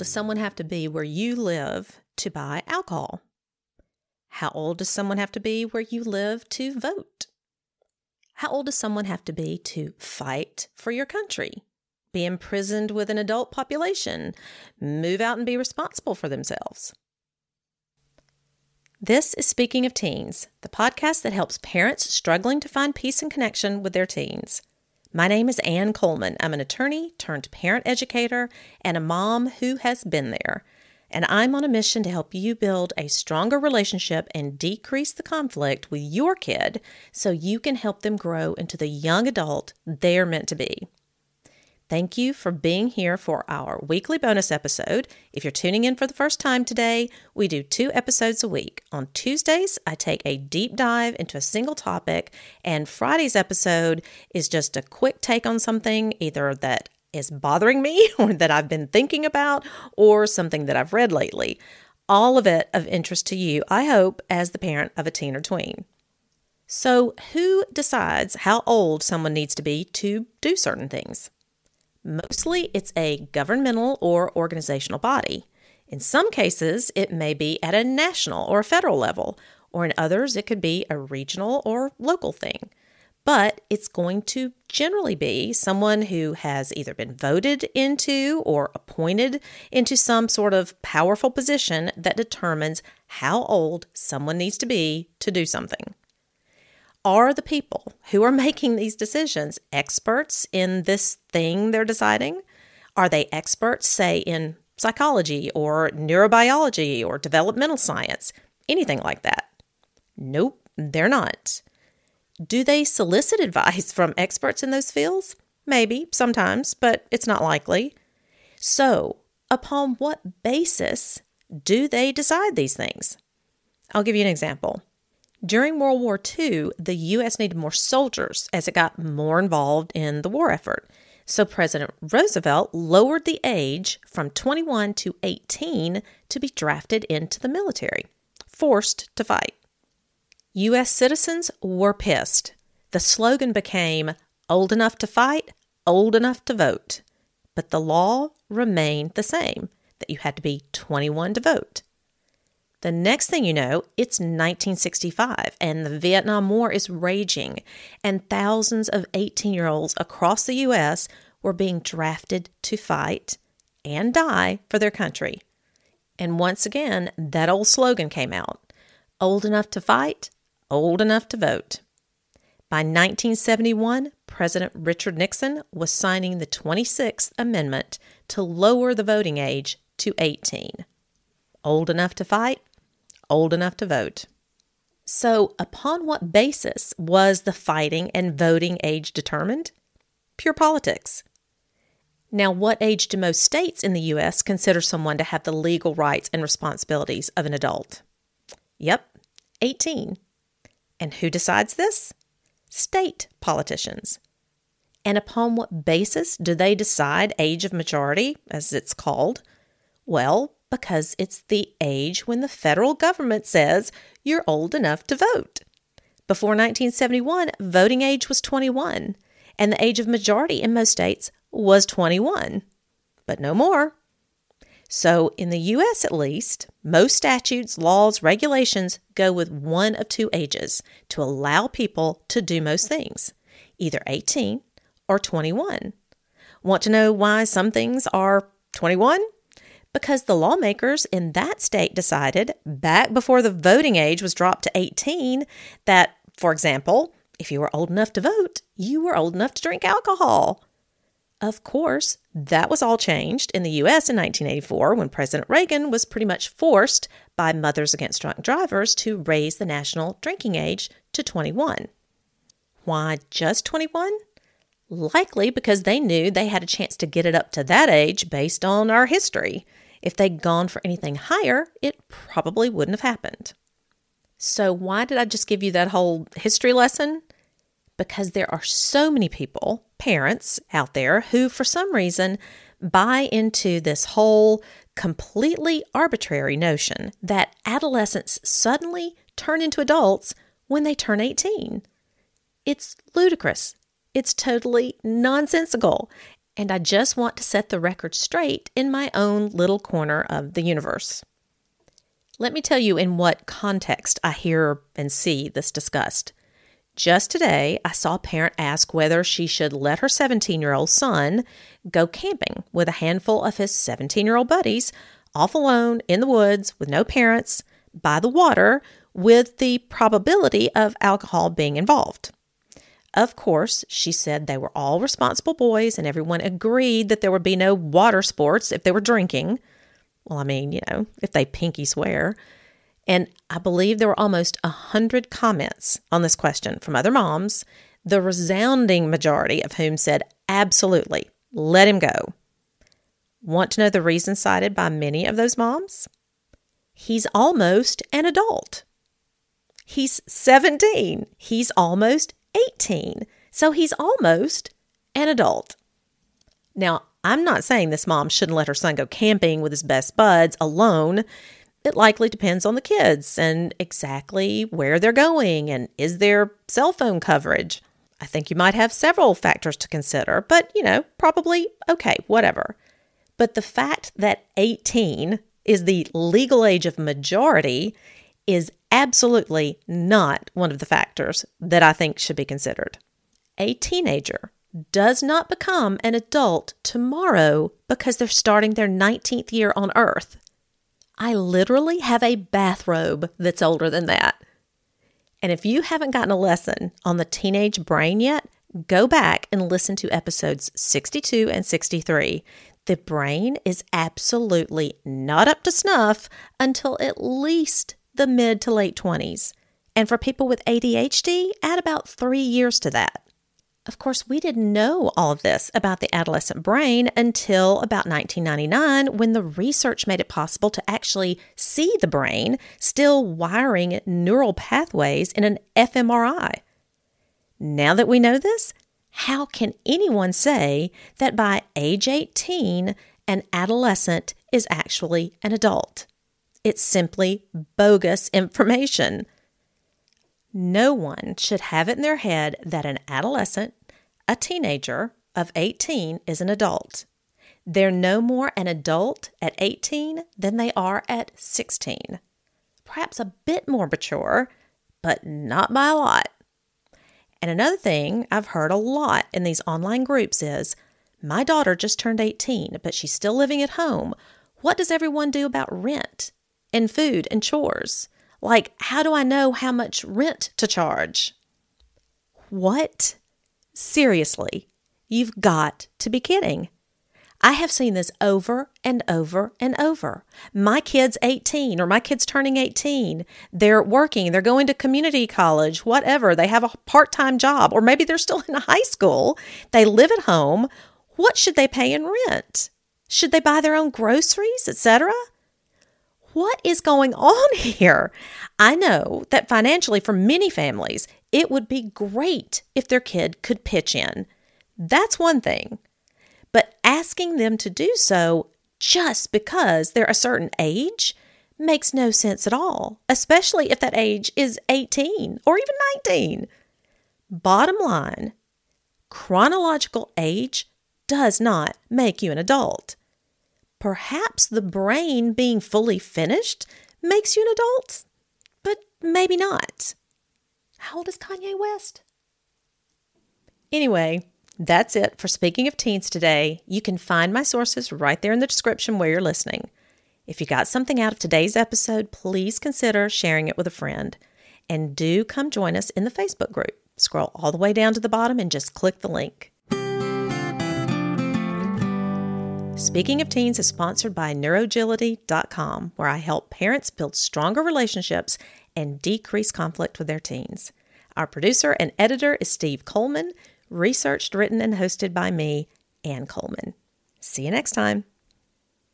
does someone have to be where you live to buy alcohol? How old does someone have to be where you live to vote? How old does someone have to be to fight for your country? Be imprisoned with an adult population? Move out and be responsible for themselves? This is Speaking of Teens, the podcast that helps parents struggling to find peace and connection with their teens. My name is Ann Coleman. I'm an attorney turned parent educator and a mom who has been there. And I'm on a mission to help you build a stronger relationship and decrease the conflict with your kid so you can help them grow into the young adult they're meant to be. Thank you for being here for our weekly bonus episode. If you're tuning in for the first time today, we do two episodes a week. On Tuesdays, I take a deep dive into a single topic, and Friday's episode is just a quick take on something either that is bothering me or that I've been thinking about or something that I've read lately. All of it of interest to you, I hope, as the parent of a teen or tween. So, who decides how old someone needs to be to do certain things? Mostly it's a governmental or organizational body. In some cases, it may be at a national or federal level, or in others, it could be a regional or local thing. But it's going to generally be someone who has either been voted into or appointed into some sort of powerful position that determines how old someone needs to be to do something. Are the people who are making these decisions experts in this thing they're deciding? Are they experts, say, in psychology or neurobiology or developmental science? Anything like that? Nope, they're not. Do they solicit advice from experts in those fields? Maybe, sometimes, but it's not likely. So, upon what basis do they decide these things? I'll give you an example. During World War II, the U.S. needed more soldiers as it got more involved in the war effort. So President Roosevelt lowered the age from 21 to 18 to be drafted into the military, forced to fight. U.S. citizens were pissed. The slogan became old enough to fight, old enough to vote. But the law remained the same that you had to be 21 to vote. The next thing you know, it's 1965 and the Vietnam War is raging, and thousands of 18 year olds across the U.S. were being drafted to fight and die for their country. And once again, that old slogan came out old enough to fight, old enough to vote. By 1971, President Richard Nixon was signing the 26th Amendment to lower the voting age to 18. Old enough to fight, old enough to vote. So, upon what basis was the fighting and voting age determined? Pure politics. Now, what age do most states in the U.S. consider someone to have the legal rights and responsibilities of an adult? Yep, 18. And who decides this? State politicians. And upon what basis do they decide age of majority, as it's called? Well, because it's the age when the federal government says you're old enough to vote. Before 1971, voting age was 21, and the age of majority in most states was 21, but no more. So, in the US at least, most statutes, laws, regulations go with one of two ages to allow people to do most things, either 18 or 21. Want to know why some things are 21? Because the lawmakers in that state decided back before the voting age was dropped to 18 that, for example, if you were old enough to vote, you were old enough to drink alcohol. Of course, that was all changed in the US in 1984 when President Reagan was pretty much forced by Mothers Against Drunk Drivers to raise the national drinking age to 21. Why just 21? Likely because they knew they had a chance to get it up to that age based on our history. If they'd gone for anything higher, it probably wouldn't have happened. So, why did I just give you that whole history lesson? Because there are so many people, parents out there, who for some reason buy into this whole completely arbitrary notion that adolescents suddenly turn into adults when they turn 18. It's ludicrous. It's totally nonsensical. and I just want to set the record straight in my own little corner of the universe. Let me tell you in what context I hear and see this discussed. Just today, I saw a parent ask whether she should let her 17 year old son go camping with a handful of his 17 year old buddies, off alone in the woods with no parents, by the water, with the probability of alcohol being involved. Of course, she said they were all responsible boys and everyone agreed that there would be no water sports if they were drinking. Well, I mean, you know, if they pinky swear. And I believe there were almost a hundred comments on this question from other moms, the resounding majority of whom said, absolutely, let him go. Want to know the reason cited by many of those moms? He's almost an adult. He's 17. He's almost 18. So he's almost an adult. Now, I'm not saying this mom shouldn't let her son go camping with his best buds alone. It likely depends on the kids and exactly where they're going and is there cell phone coverage. I think you might have several factors to consider, but you know, probably okay, whatever. But the fact that 18 is the legal age of majority is absolutely not one of the factors that I think should be considered. A teenager does not become an adult tomorrow because they're starting their 19th year on earth. I literally have a bathrobe that's older than that. And if you haven't gotten a lesson on the teenage brain yet, go back and listen to episodes 62 and 63. The brain is absolutely not up to snuff until at least the mid to late 20s. And for people with ADHD, add about three years to that. Of course, we didn't know all of this about the adolescent brain until about 1999 when the research made it possible to actually see the brain still wiring neural pathways in an fMRI. Now that we know this, how can anyone say that by age 18, an adolescent is actually an adult? It's simply bogus information. No one should have it in their head that an adolescent, a teenager of 18, is an adult. They're no more an adult at 18 than they are at 16. Perhaps a bit more mature, but not by a lot. And another thing I've heard a lot in these online groups is my daughter just turned 18, but she's still living at home. What does everyone do about rent and food and chores? Like, how do I know how much rent to charge? What? Seriously, you've got to be kidding. I have seen this over and over and over. My kid's 18 or my kid's turning 18. They're working, they're going to community college, whatever. They have a part time job, or maybe they're still in high school. They live at home. What should they pay in rent? Should they buy their own groceries, etc.? What is going on here? I know that financially, for many families, it would be great if their kid could pitch in. That's one thing. But asking them to do so just because they're a certain age makes no sense at all, especially if that age is 18 or even 19. Bottom line, chronological age does not make you an adult. Perhaps the brain being fully finished makes you an adult, but maybe not. How old is Kanye West? Anyway, that's it for Speaking of Teens today. You can find my sources right there in the description where you're listening. If you got something out of today's episode, please consider sharing it with a friend. And do come join us in the Facebook group. Scroll all the way down to the bottom and just click the link. Speaking of Teens is sponsored by Neurogility.com, where I help parents build stronger relationships and decrease conflict with their teens. Our producer and editor is Steve Coleman, researched, written, and hosted by me, Ann Coleman. See you next time.